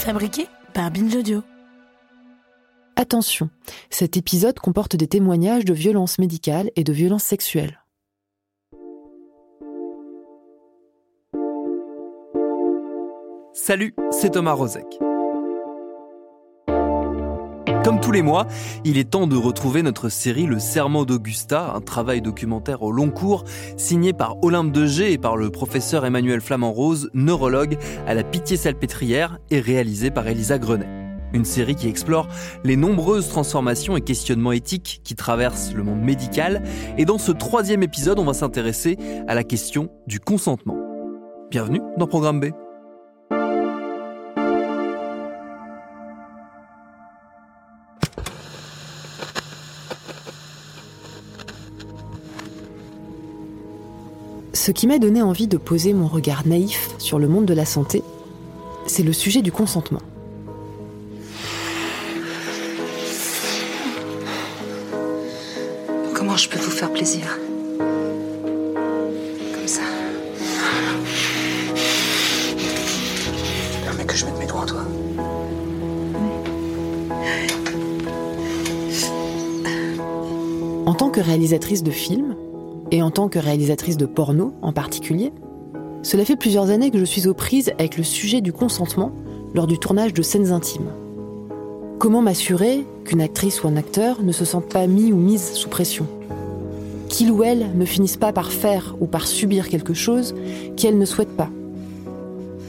Fabriqué par Binge Audio. Attention, cet épisode comporte des témoignages de violences médicales et de violences sexuelles. Salut, c'est Thomas Rozek. Comme tous les mois, il est temps de retrouver notre série Le Serment d'Augusta, un travail documentaire au long cours signé par Olympe de et par le professeur Emmanuel Flamand-Rose, neurologue à la Pitié-Salpêtrière et réalisé par Elisa Grenet. Une série qui explore les nombreuses transformations et questionnements éthiques qui traversent le monde médical. Et dans ce troisième épisode, on va s'intéresser à la question du consentement. Bienvenue dans Programme B. Ce qui m'a donné envie de poser mon regard naïf sur le monde de la santé, c'est le sujet du consentement. Comment je peux vous faire plaisir? Comme ça. Tu permets que je mette mes doigts en toi En tant que réalisatrice de films, et en tant que réalisatrice de porno en particulier, cela fait plusieurs années que je suis aux prises avec le sujet du consentement lors du tournage de scènes intimes. Comment m'assurer qu'une actrice ou un acteur ne se sente pas mis ou mise sous pression? Qu'il ou elle ne finisse pas par faire ou par subir quelque chose qu'elle ne souhaite pas?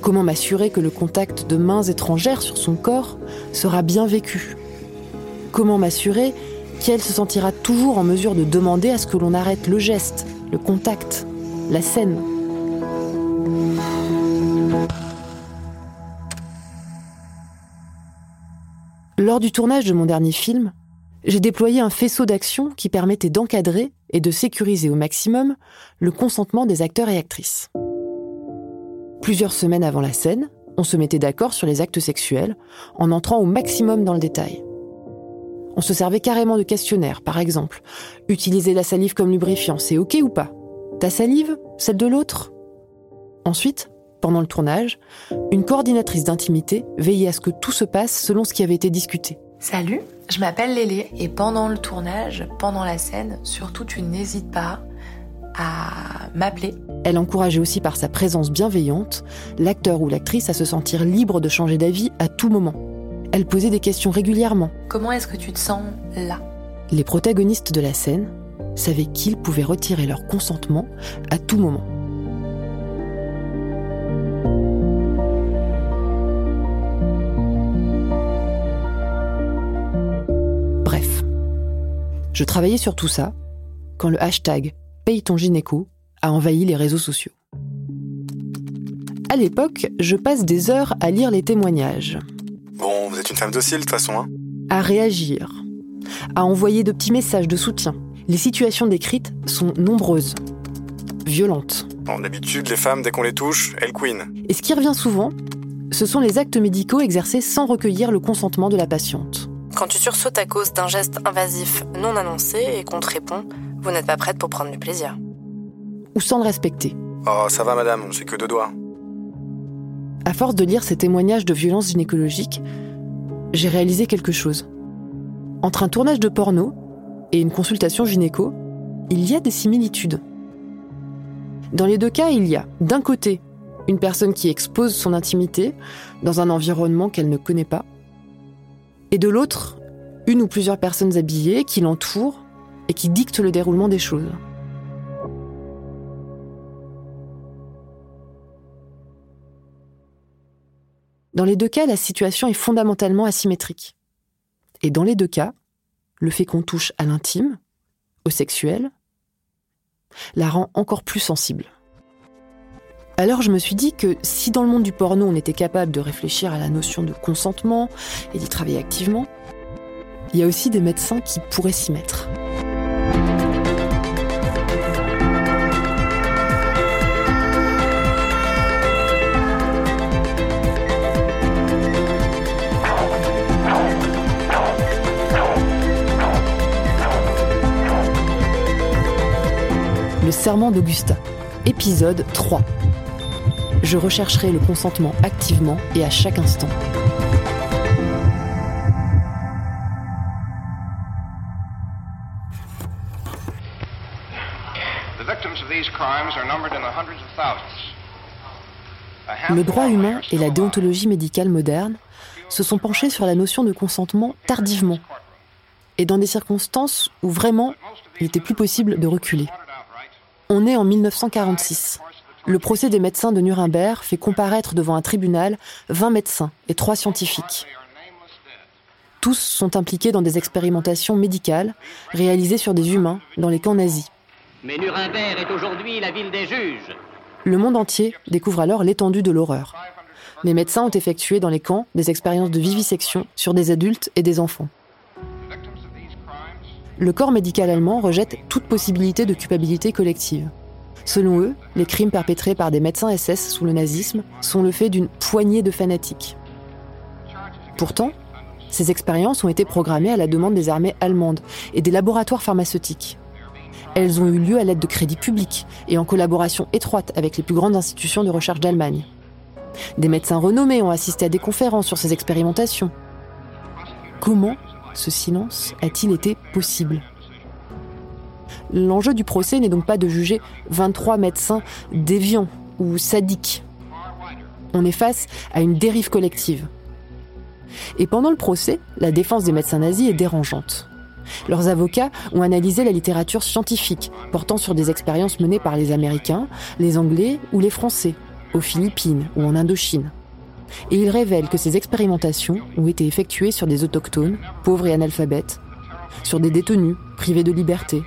Comment m'assurer que le contact de mains étrangères sur son corps sera bien vécu? Comment m'assurer qu'elle se sentira toujours en mesure de demander à ce que l'on arrête le geste, le contact, la scène Lors du tournage de mon dernier film, j'ai déployé un faisceau d'action qui permettait d'encadrer et de sécuriser au maximum le consentement des acteurs et actrices. Plusieurs semaines avant la scène, on se mettait d'accord sur les actes sexuels en entrant au maximum dans le détail. On se servait carrément de questionnaires, par exemple. Utiliser la salive comme lubrifiant, c'est OK ou pas? Ta salive? Celle de l'autre? Ensuite, pendant le tournage, une coordinatrice d'intimité veillait à ce que tout se passe selon ce qui avait été discuté. Salut, je m'appelle Lélé et pendant le tournage, pendant la scène, surtout tu n'hésites pas à m'appeler. Elle encourageait aussi par sa présence bienveillante l'acteur ou l'actrice à se sentir libre de changer d'avis à tout moment. Elle posait des questions régulièrement. Comment est-ce que tu te sens là? Les protagonistes de la scène savaient qu'ils pouvaient retirer leur consentement à tout moment. Bref, je travaillais sur tout ça quand le hashtag Paye ton gynéco a envahi les réseaux sociaux. À l'époque, je passe des heures à lire les témoignages, Bon, vous êtes une femme docile de toute façon, hein à réagir, à envoyer de petits messages de soutien. Les situations décrites sont nombreuses, violentes. D'habitude, les femmes, dès qu'on les touche, elles queen. Et ce qui revient souvent, ce sont les actes médicaux exercés sans recueillir le consentement de la patiente. Quand tu sursautes à cause d'un geste invasif non annoncé et qu'on te répond Vous n'êtes pas prête pour prendre du plaisir. Ou sans le respecter. Oh, ça va madame, c'est que deux doigts. À force de lire ces témoignages de violences gynécologiques, j'ai réalisé quelque chose. Entre un tournage de porno et une consultation gynéco, il y a des similitudes. Dans les deux cas, il y a, d'un côté, une personne qui expose son intimité dans un environnement qu'elle ne connaît pas, et de l'autre, une ou plusieurs personnes habillées qui l'entourent et qui dictent le déroulement des choses. Dans les deux cas, la situation est fondamentalement asymétrique. Et dans les deux cas, le fait qu'on touche à l'intime, au sexuel, la rend encore plus sensible. Alors je me suis dit que si dans le monde du porno on était capable de réfléchir à la notion de consentement et d'y travailler activement, il y a aussi des médecins qui pourraient s'y mettre. Serment d'Augusta, épisode 3. Je rechercherai le consentement activement et à chaque instant. Le droit humain et la déontologie médicale moderne se sont penchés sur la notion de consentement tardivement, et dans des circonstances où vraiment il était plus possible de reculer. On est en 1946. Le procès des médecins de Nuremberg fait comparaître devant un tribunal 20 médecins et 3 scientifiques. Tous sont impliqués dans des expérimentations médicales réalisées sur des humains dans les camps nazis. Mais Nuremberg est aujourd'hui la ville des juges. Le monde entier découvre alors l'étendue de l'horreur. Les médecins ont effectué dans les camps des expériences de vivisection sur des adultes et des enfants. Le corps médical allemand rejette toute possibilité de culpabilité collective. Selon eux, les crimes perpétrés par des médecins SS sous le nazisme sont le fait d'une poignée de fanatiques. Pourtant, ces expériences ont été programmées à la demande des armées allemandes et des laboratoires pharmaceutiques. Elles ont eu lieu à l'aide de crédits publics et en collaboration étroite avec les plus grandes institutions de recherche d'Allemagne. Des médecins renommés ont assisté à des conférences sur ces expérimentations. Comment ce silence a-t-il été possible L'enjeu du procès n'est donc pas de juger 23 médecins déviants ou sadiques. On est face à une dérive collective. Et pendant le procès, la défense des médecins nazis est dérangeante. Leurs avocats ont analysé la littérature scientifique portant sur des expériences menées par les Américains, les Anglais ou les Français, aux Philippines ou en Indochine. Et ils révèlent que ces expérimentations ont été effectuées sur des autochtones, pauvres et analphabètes, sur des détenus privés de liberté,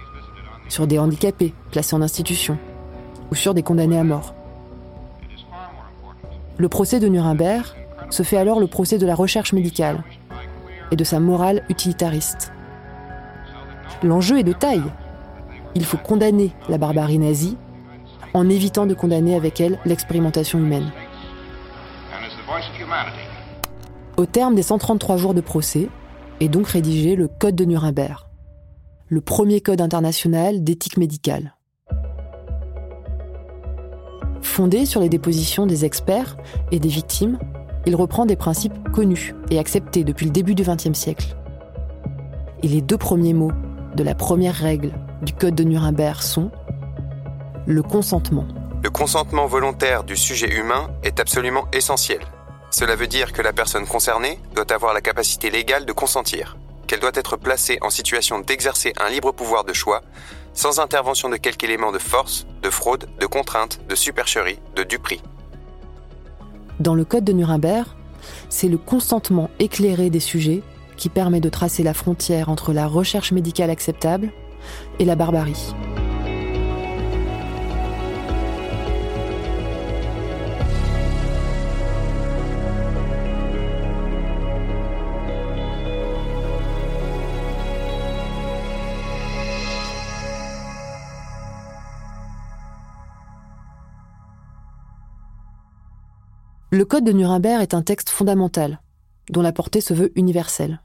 sur des handicapés placés en institution ou sur des condamnés à mort. Le procès de Nuremberg se fait alors le procès de la recherche médicale et de sa morale utilitariste. L'enjeu est de taille. Il faut condamner la barbarie nazie en évitant de condamner avec elle l'expérimentation humaine. Au terme des 133 jours de procès est donc rédigé le Code de Nuremberg, le premier code international d'éthique médicale. Fondé sur les dépositions des experts et des victimes, il reprend des principes connus et acceptés depuis le début du XXe siècle. Et les deux premiers mots de la première règle du Code de Nuremberg sont le consentement. Le consentement volontaire du sujet humain est absolument essentiel. Cela veut dire que la personne concernée doit avoir la capacité légale de consentir, qu'elle doit être placée en situation d'exercer un libre pouvoir de choix, sans intervention de quelque élément de force, de fraude, de contrainte, de supercherie, de duperie. Dans le Code de Nuremberg, c'est le consentement éclairé des sujets qui permet de tracer la frontière entre la recherche médicale acceptable et la barbarie. Le Code de Nuremberg est un texte fondamental, dont la portée se veut universelle.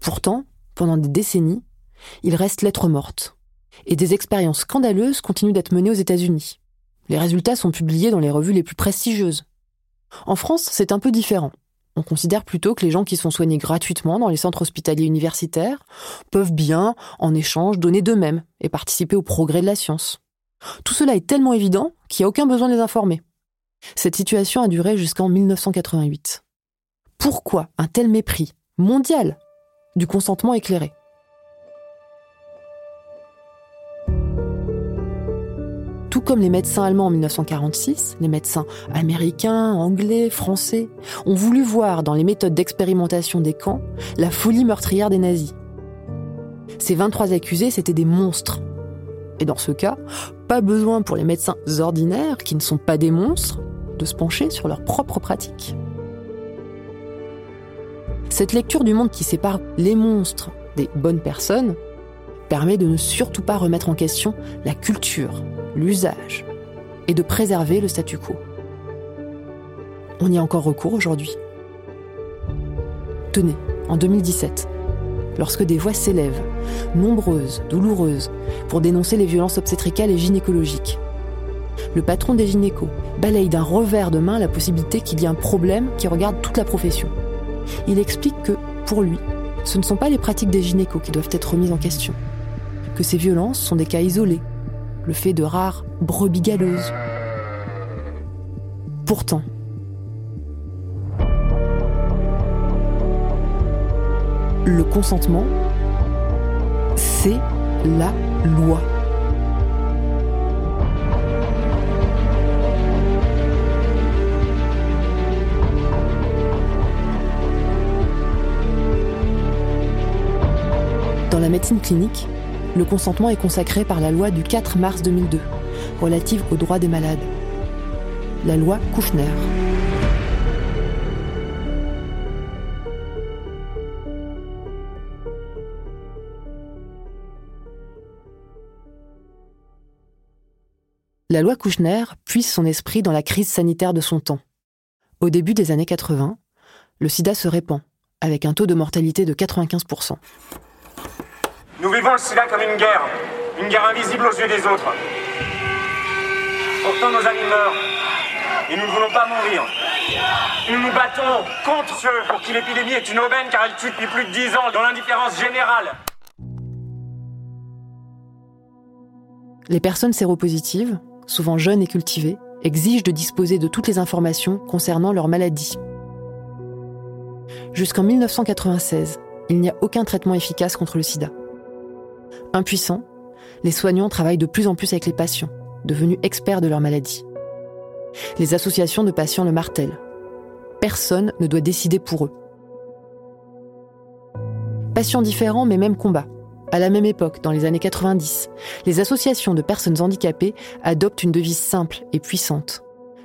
Pourtant, pendant des décennies, il reste lettre morte. Et des expériences scandaleuses continuent d'être menées aux États-Unis. Les résultats sont publiés dans les revues les plus prestigieuses. En France, c'est un peu différent. On considère plutôt que les gens qui sont soignés gratuitement dans les centres hospitaliers universitaires peuvent bien, en échange, donner d'eux-mêmes et participer au progrès de la science. Tout cela est tellement évident qu'il n'y a aucun besoin de les informer. Cette situation a duré jusqu'en 1988. Pourquoi un tel mépris mondial du consentement éclairé? Tout comme les médecins allemands en 1946, les médecins américains, anglais, français ont voulu voir dans les méthodes d'expérimentation des camps la folie meurtrière des nazis. Ces 23 accusés, c'étaient des monstres. Et dans ce cas, pas besoin pour les médecins ordinaires, qui ne sont pas des monstres, de se pencher sur leurs propres pratiques. Cette lecture du monde qui sépare les monstres des bonnes personnes permet de ne surtout pas remettre en question la culture, l'usage, et de préserver le statu quo. On y a encore recours aujourd'hui. Tenez, en 2017, lorsque des voix s'élèvent, nombreuses, douloureuses, pour dénoncer les violences obstétricales et gynécologiques, le patron des gynécos balaye d'un revers de main la possibilité qu'il y ait un problème qui regarde toute la profession. Il explique que, pour lui, ce ne sont pas les pratiques des gynécos qui doivent être remises en question, que ces violences sont des cas isolés, le fait de rares brebis galeuses. Pourtant, le consentement, c'est la loi. Dans la médecine clinique, le consentement est consacré par la loi du 4 mars 2002, relative aux droits des malades. La loi Kouchner. La loi Kouchner puise son esprit dans la crise sanitaire de son temps. Au début des années 80, le sida se répand, avec un taux de mortalité de 95%. Nous vivons le sida comme une guerre, une guerre invisible aux yeux des autres. Pourtant nos amis meurent, et nous ne voulons pas mourir. Nous nous battons contre ceux pour qui l'épidémie est une aubaine car elle tue depuis plus de 10 ans dans l'indifférence générale. Les personnes séropositives, souvent jeunes et cultivées, exigent de disposer de toutes les informations concernant leur maladie. Jusqu'en 1996, il n'y a aucun traitement efficace contre le sida. Impuissants, les soignants travaillent de plus en plus avec les patients, devenus experts de leur maladie. Les associations de patients le martèlent. Personne ne doit décider pour eux. Patients différents mais même combat. À la même époque, dans les années 90, les associations de personnes handicapées adoptent une devise simple et puissante.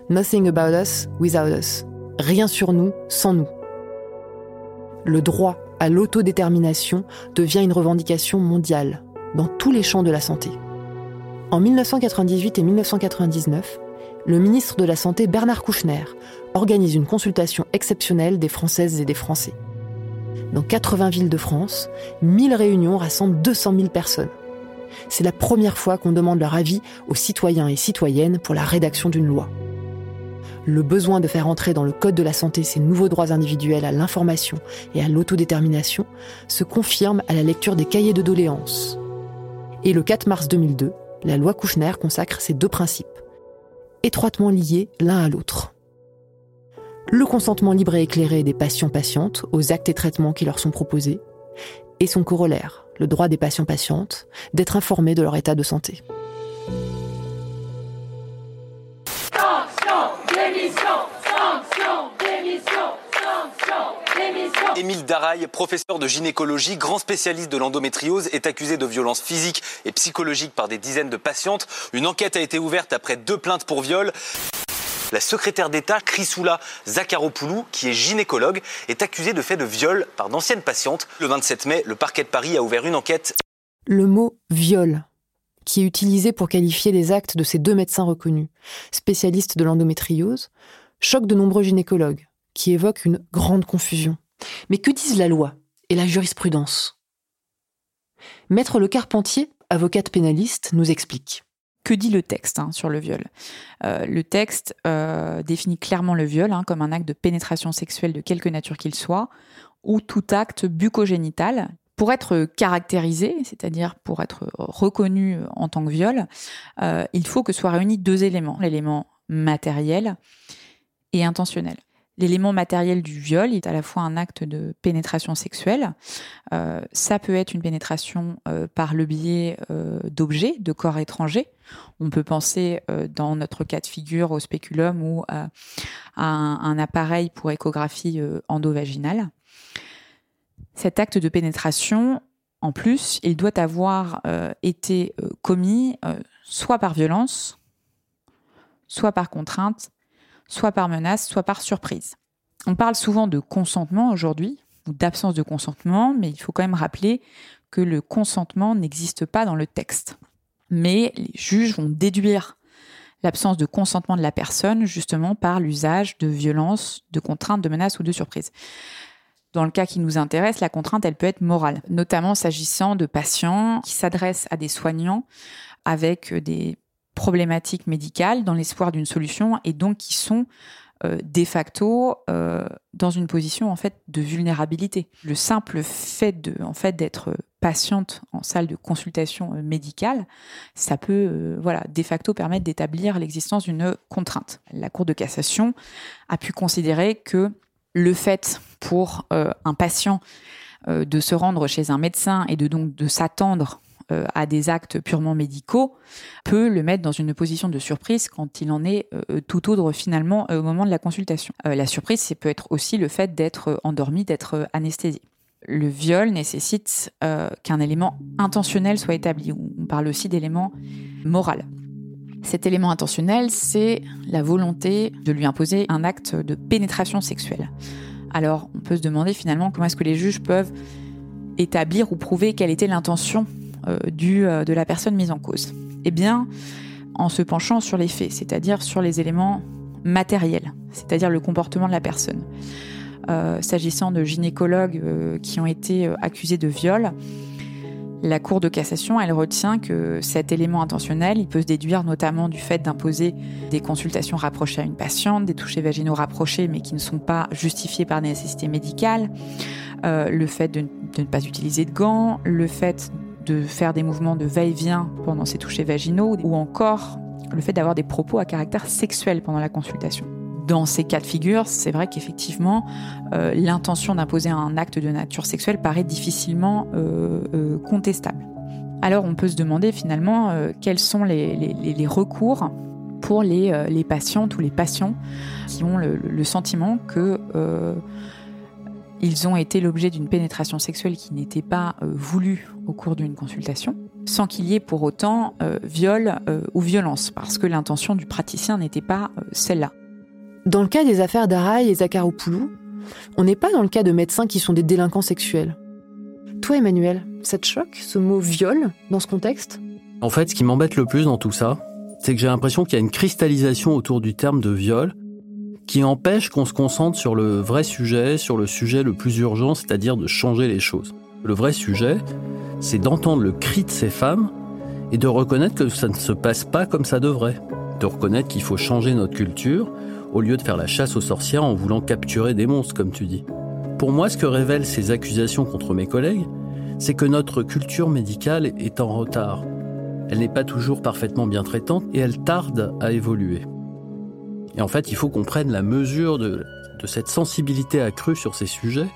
Nothing about us without us. Rien sur nous sans nous. Le droit à l'autodétermination devient une revendication mondiale, dans tous les champs de la santé. En 1998 et 1999, le ministre de la Santé Bernard Kouchner organise une consultation exceptionnelle des Françaises et des Français. Dans 80 villes de France, 1000 réunions rassemblent 200 000 personnes. C'est la première fois qu'on demande leur avis aux citoyens et citoyennes pour la rédaction d'une loi. Le besoin de faire entrer dans le Code de la santé ces nouveaux droits individuels à l'information et à l'autodétermination se confirme à la lecture des cahiers de doléances. Et le 4 mars 2002, la loi Kouchner consacre ces deux principes, étroitement liés l'un à l'autre le consentement libre et éclairé des patients-patientes aux actes et traitements qui leur sont proposés, et son corollaire, le droit des patients-patientes d'être informés de leur état de santé. Émile Daraille, professeur de gynécologie, grand spécialiste de l'endométriose, est accusé de violences physiques et psychologiques par des dizaines de patientes. Une enquête a été ouverte après deux plaintes pour viol. La secrétaire d'État, Chrysoula Zakharopoulou, qui est gynécologue, est accusée de fait de viol par d'anciennes patientes. Le 27 mai, le parquet de Paris a ouvert une enquête. Le mot viol, qui est utilisé pour qualifier les actes de ces deux médecins reconnus, spécialistes de l'endométriose, choque de nombreux gynécologues, qui évoquent une grande confusion. Mais que disent la loi et la jurisprudence? Maître Le Carpentier, avocate pénaliste, nous explique que dit le texte hein, sur le viol? Euh, Le texte euh, définit clairement le viol hein, comme un acte de pénétration sexuelle de quelque nature qu'il soit, ou tout acte bucogénital. Pour être caractérisé, c'est-à-dire pour être reconnu en tant que viol, euh, il faut que soient réunis deux éléments, l'élément matériel et intentionnel. L'élément matériel du viol est à la fois un acte de pénétration sexuelle. Euh, ça peut être une pénétration euh, par le biais euh, d'objets, de corps étrangers. On peut penser, dans notre cas de figure, au spéculum ou à un, un, appareil pour échographie endovaginale. Cet acte de pénétration, en plus, il doit avoir été commis soit par violence, soit par contrainte, soit par menace, soit par surprise. On parle souvent de consentement aujourd'hui, ou d'absence de consentement, mais il faut quand même rappeler que le consentement n'existe pas dans le texte. Mais les juges vont déduire l'absence de consentement de la personne justement par l'usage de violences, de contraintes, de menaces ou de surprises. Dans le cas qui nous intéresse, la contrainte, elle peut être morale, notamment s'agissant de patients qui s'adressent à des soignants avec des problématiques médicales dans l'espoir d'une solution et donc qui sont euh, de facto euh, dans une position en fait de vulnérabilité. Le simple fait de en fait d'être patiente en salle de consultation médicale, ça peut, voilà, de facto permettre d'établir l'existence d'une contrainte. La Cour de cassation a pu considérer que le fait pour un patient de se rendre chez un médecin et de donc de s'attendre euh, à des actes purement médicaux peut le mettre dans une position de surprise quand il en est euh, tout autre finalement euh, au moment de la consultation. la surprise, c'est peut être aussi le fait d'être endormi, d'être anesthésié. Le viol nécessite qu'un élément intentionnel soit établi. On parle aussi d'élément moral. Cet élément intentionnel, c'est la volonté de lui imposer un acte de pénétration sexuelle. Alors, on peut se demander finalement comment est-ce que les juges peuvent établir ou prouver quelle était l'intention euh, du, euh, de la personne mise en cause Eh bien, en se penchant sur les faits, c'est-à-dire sur les éléments matériels, c'est-à-dire le comportement de la personne. Euh, s'agissant de gynécologues qui ont été accusés de viol, la Cour de cassation, elle retient que cet élément intentionnel, il peut se déduire notamment du fait d'imposer des consultations rapprochées à une patiente, des touchés vaginaux rapprochés mais qui ne sont pas justifiés par nécessité médicale, le fait de, ne pas utiliser de gants, le fait de faire des mouvements de va-et-vient pendant ces touchés vaginaux, ou encore le fait d'avoir des propos à caractère sexuel pendant la consultation. Dans ces cas de figure, c'est vrai qu'effectivement, euh, l'intention d'imposer un acte de nature sexuelle paraît difficilement euh, euh, contestable. Alors on peut se demander finalement quels sont les, recours pour les, patientes ou les patients qui ont le sentiment que ils ont été l'objet d'une pénétration sexuelle qui n'était pas euh, voulue au cours d'une consultation, sans qu'il y ait pour autant euh, viol euh, ou violence, parce que l'intention du praticien n'était pas celle-là. Dans le cas des affaires d'Araï et Zakharopoulou, on n'est pas dans le cas de médecins qui sont des délinquants sexuels. Toi, Emmanuel, ça te choque, ce mot viol, dans ce contexte? En fait, ce qui m'embête le plus dans tout ça, c'est que j'ai l'impression qu'il y a une cristallisation autour du terme de viol, qui empêche qu'on se concentre sur le vrai sujet, sur le sujet le plus urgent, c'est-à-dire de changer les choses. Le vrai sujet, c'est d'entendre le cri de ces femmes et de reconnaître que ça ne se passe pas comme ça devrait. De reconnaître qu'il faut changer notre culture au lieu de faire la chasse aux sorcières en voulant capturer des monstres, comme tu dis. Pour moi, ce que révèlent ces accusations contre mes collègues, c'est que notre culture médicale est en retard. Elle n'est pas toujours parfaitement bien traitante et elle tarde à évoluer. Et en fait, il faut qu'on prenne la mesure de, cette sensibilité accrue sur ces sujets,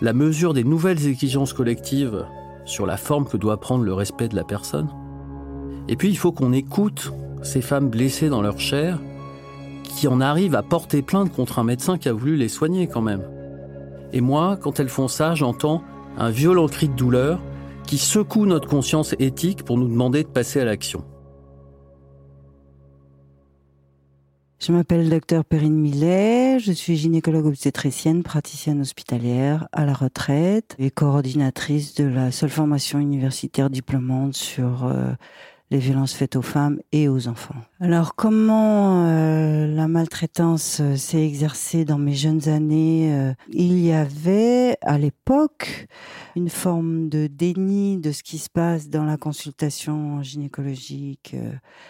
la mesure des nouvelles exigences collectives sur la forme que doit prendre le respect de la personne. Et puis, il faut qu'on écoute ces femmes blessées dans leur chair qui en arrivent à porter plainte contre un médecin qui a voulu les soigner quand même. Et moi, quand elles font ça, j'entends un violent cri de douleur qui secoue notre conscience éthique pour nous demander de passer à l'action. Je m'appelle Dr Perrine Millet, je suis gynécologue obstétricienne, praticienne hospitalière à la retraite et coordinatrice de la seule formation universitaire diplômante sur euh, les violences faites aux femmes et aux enfants. Alors comment euh, la maltraitance euh, s'est exercée dans mes jeunes années euh, Il y avait à l'époque une forme de déni de ce qui se passe dans la consultation gynécologique,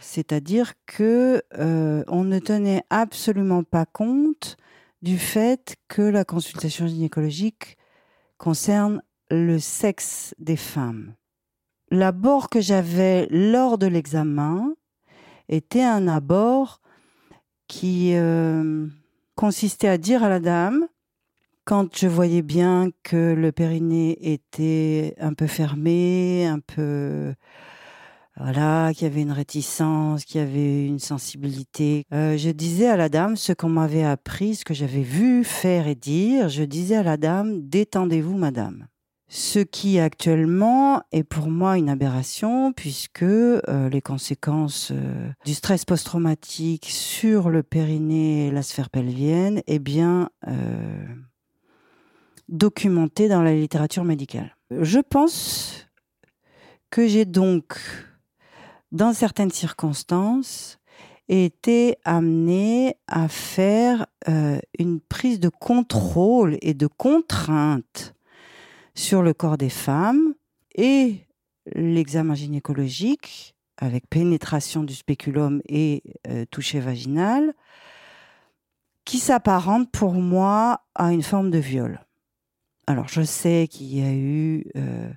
c'est-à-dire que on ne tenait absolument pas compte du fait que la consultation gynécologique concerne le sexe des femmes l'abord que j'avais lors de l'examen était un abord qui euh, consistait à dire à la dame, quand je voyais bien que le périnée était un peu fermé, un peu voilà, qu'il y avait une réticence, qu'il y avait une sensibilité. Euh, je disais à la dame ce qu'on m'avait appris, ce que j'avais vu faire et dire. Je disais à la dame, détendez-vous, madame. Ce qui actuellement est pour moi une aberration puisque euh, les conséquences euh, du stress post-traumatique sur le périnée et la sphère pelvienne est bien euh, documentée dans la littérature médicale. Je pense que j'ai donc, dans certaines circonstances, été amenée à faire une prise de contrôle et de contrainte sur le corps des femmes et l'examen gynécologique avec pénétration du spéculum et euh, toucher vaginal qui s'apparente pour moi à une forme de viol. Alors je sais qu'il y a eu euh,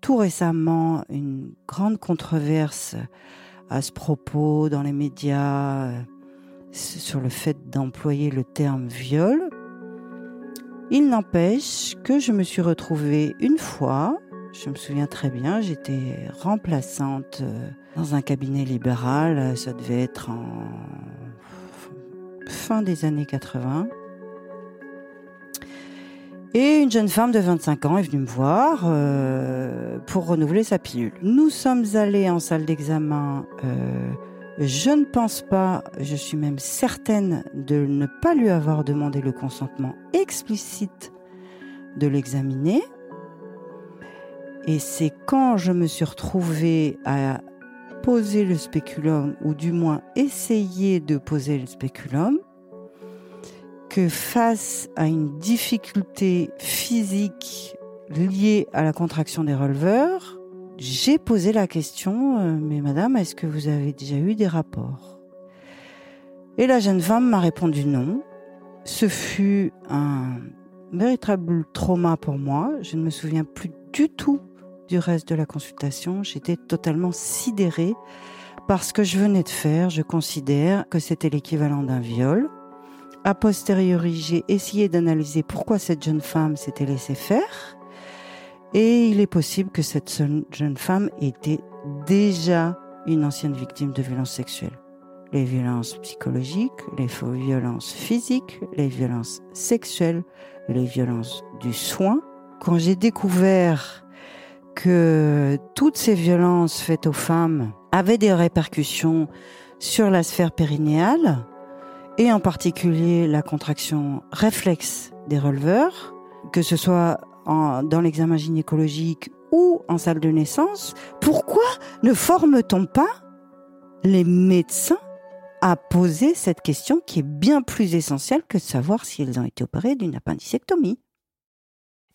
tout récemment une grande controverse à ce propos dans les médias euh, sur le fait d'employer le terme viol. Il n'empêche que je me suis retrouvée une fois, je me souviens très bien, j'étais remplaçante euh, dans un cabinet libéral, ça devait être en fin des années 80. Et une jeune femme de 25 ans est venue me voir euh, pour renouveler sa pilule. Nous sommes allés en salle d'examen. Euh, je ne pense pas, je suis même certaine de ne pas lui avoir demandé le consentement explicite de l'examiner. Et c'est quand je me suis retrouvée à poser le spéculum, ou du moins essayer de poser le spéculum, que face à une difficulté physique liée à la contraction des releveurs, j'ai posé la question, euh, mais madame, est-ce que vous avez déjà eu des rapports? Et la jeune femme m'a répondu non. Ce fut un véritable trauma pour moi. Je ne me souviens plus du tout du reste de la consultation. J'étais totalement sidérée parce que je venais de faire. Je considère que c'était l'équivalent d'un viol. A posteriori, j'ai essayé d'analyser pourquoi cette jeune femme s'était laissée faire. Et il est possible que cette jeune femme était déjà une ancienne victime de violences sexuelles. Les violences psychologiques, les violences physiques, les violences sexuelles, les violences du soin. Quand j'ai découvert que toutes ces violences faites aux femmes avaient des répercussions sur la sphère périnéale, et en particulier la contraction réflexe des releveurs, que ce soit dans l'examen gynécologique ou en salle de naissance, pourquoi ne forme-t-on pas les médecins à poser cette question qui est bien plus essentielle que de savoir si elles ont été opérées d'une appendicectomie?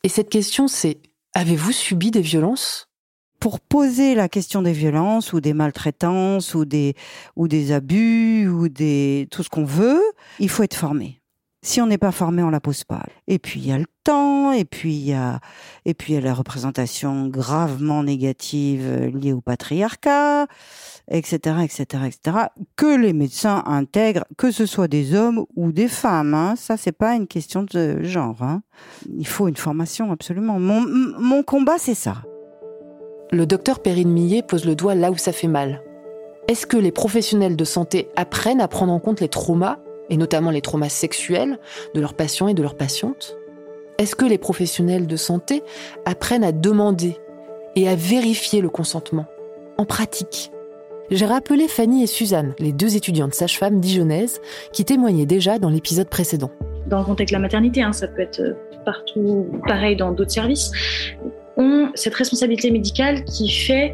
Et cette question, c'est avez-vous subi des violences? Pour poser la question des violences ou des maltraitances ou des ou des abus ou des tout ce qu'on veut, il faut être formé. Si on n'est pas formé, on la pose pas. Et puis il y a le temps, et puis il y a et puis la représentation gravement négative euh, liée au patriarcat, etc., etc., etc. Que les médecins intègrent, que ce soit des hommes ou des femmes. Hein. Ça, c'est pas une question de genre. Hein. Il faut une formation absolument. Mon mon combat, c'est ça. Le docteur Perrine Millet pose le doigt là où ça fait mal. Est-ce que les professionnels de santé apprennent à prendre en compte les traumas, et notamment les traumas sexuels, de leurs patients et de leurs patientes Est-ce que les professionnels de santé apprennent à demander et à vérifier le consentement En pratique? J'ai rappelé Fanny et Suzanne, les deux étudiantes sages-femmes dijonnaises, qui témoignaient déjà dans l'épisode précédent. Dans le contexte de la maternité, hein, ça peut être partout pareil dans d'autres services ont cette responsabilité médicale qui fait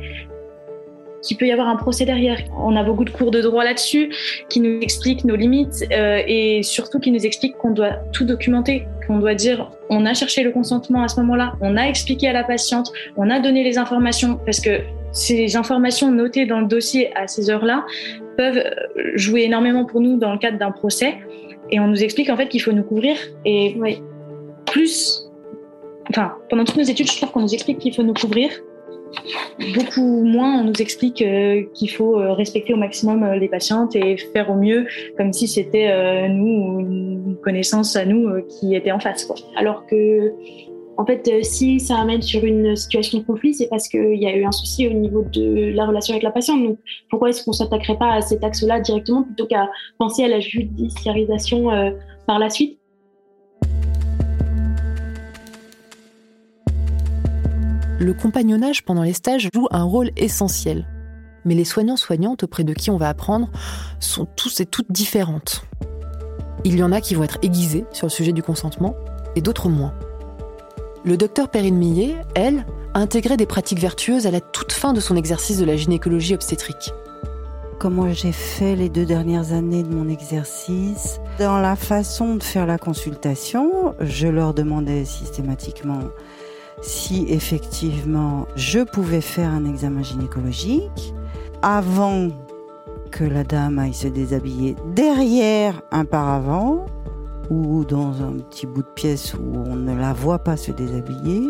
qu'il peut y avoir un procès derrière. On a beaucoup de cours de droit là-dessus qui nous expliquent nos limites euh, et surtout qui nous expliquent qu'on doit tout documenter, qu'on doit dire on a cherché le consentement à ce moment-là, on a expliqué à la patiente, on a donné les informations parce que ces informations notées dans le dossier à ces heures-là peuvent jouer énormément pour nous dans le cadre d'un procès et on nous explique en fait qu'il faut nous couvrir et plus enfin, pendant toutes nos études, je trouve qu'on nous explique qu'il faut nous couvrir. Beaucoup moins, on nous explique euh, qu'il faut euh, respecter au maximum euh, les patientes et faire au mieux, comme si c'était nous ou une connaissance à nous qui était en face. Alors que, en fait, si ça amène sur une situation de conflit, c'est parce qu'il y a eu un souci au niveau de la relation avec la patiente. Donc, pourquoi est-ce qu'on ne s'attaquerait pas à cet axe-là directement plutôt qu'à penser à la judiciarisation par la suite? Le compagnonnage pendant les stages joue un rôle essentiel. Mais les soignants-soignantes auprès de qui on va apprendre sont tous et toutes différentes. Il y en a qui vont être aiguisés sur le sujet du consentement et d'autres moins. Le docteur Perrine Millet, elle, a intégré des pratiques vertueuses à la toute fin de son exercice de la gynécologie obstétrique. Comment j'ai fait les deux dernières années de mon exercice? Dans la façon de faire la consultation, je leur demandais systématiquement si effectivement je pouvais faire un examen gynécologique avant que la dame aille se déshabiller derrière un paravent ou dans un petit bout de pièce où on ne la voit pas se déshabiller.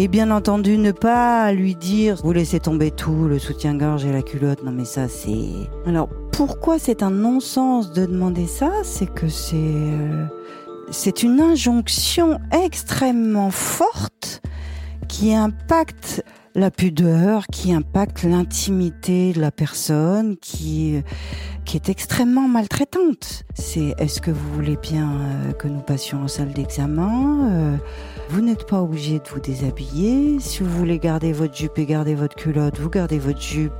Et bien entendu, ne pas lui dire vous laissez tomber tout, le soutien-gorge et la culotte. Non mais ça c'est. Alors pourquoi c'est un non-sens de demander ça? C'est que c'est euh, c'est une injonction extrêmement forte qui impacte la pudeur, qui impacte l'intimité de la personne, qui qui est extrêmement maltraitante. C'est est-ce que vous voulez bien euh, que nous passions en salle d'examen euh, Vous n'êtes pas obligé de vous déshabiller. Si vous voulez garder votre jupe et garder votre culotte, vous gardez votre jupe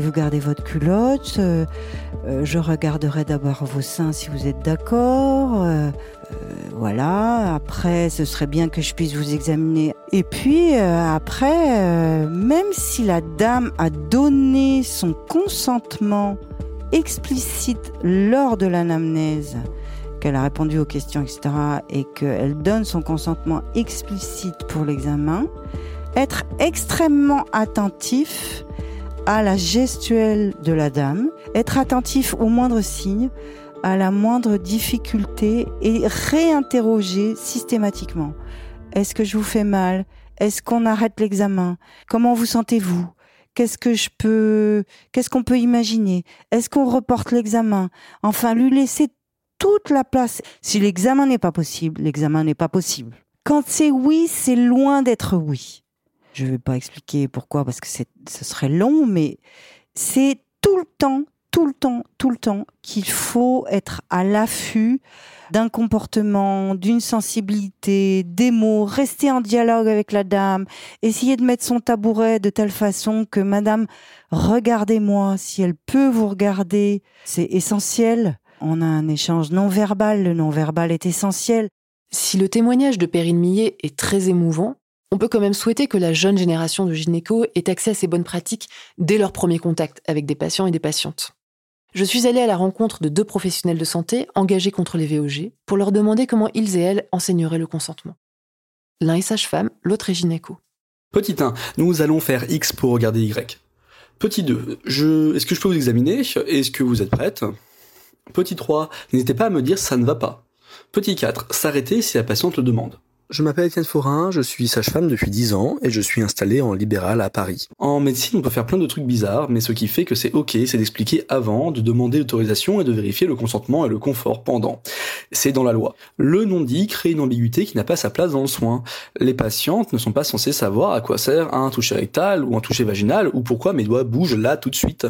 vous gardez votre culotte. Euh, je regarderai d'abord vos seins si vous êtes d'accord. voilà. Après, ce serait bien que je puisse vous examiner. Et puis après, même si la dame a donné son consentement explicite lors de l'anamnèse qu'elle a répondu aux questions, etc., et qu'elle donne son consentement explicite pour l'examen, être extrêmement attentif à la gestuelle de la dame, être attentif au moindre signe, à la moindre difficulté et réinterroger systématiquement. Est-ce que je vous fais mal? Est-ce qu'on arrête l'examen? Comment vous sentez-vous? Qu'est-ce que je peux, qu'est-ce qu'on peut imaginer? Est-ce qu'on reporte l'examen? Enfin, lui laisser toute la place. Si l'examen n'est pas possible, l'examen n'est pas possible. Quand c'est oui, c'est loin d'être oui. Je ne vais pas expliquer pourquoi parce que ce serait long, mais c'est tout le temps, tout le temps, tout le temps qu'il faut être à l'affût d'un comportement, d'une sensibilité, des mots, rester en dialogue avec la dame, essayer de mettre son tabouret de telle façon que madame, regardez-moi, si elle peut vous regarder, c'est essentiel. On a un échange non verbal, le non verbal est essentiel. Si le témoignage de Perrine Millet est très émouvant, on peut quand même souhaiter que la jeune génération de gynéco ait accès à ces bonnes pratiques dès leur premier contact avec des patients et des patientes. Je suis allée à la rencontre de deux professionnels de santé engagés contre les VOG pour leur demander comment ils et elles enseigneraient le consentement. L'un est sage-femme, l'autre est gynéco. Petit 1, nous allons faire X pour regarder Y. Petit 2, je... est-ce que je peux vous examiner? Est-ce que vous êtes prête? Petit 3, n'hésitez pas à me dire ça ne va pas. Petit 4, s'arrêter si la patiente le demande. Je m'appelle Étienne Forin, je suis sage-femme depuis 10 ans et je suis installé en libéral à Paris. En médecine, on peut faire plein de trucs bizarres, mais ce qui fait que c'est ok, c'est d'expliquer avant, de demander l'autorisation et de vérifier le consentement et le confort pendant. C'est dans la loi. Le non-dit crée une ambiguïté qui n'a pas sa place dans le soin. Les patientes ne sont pas censées savoir à quoi sert un toucher rectal ou un toucher vaginal ou pourquoi mes doigts bougent là tout de suite.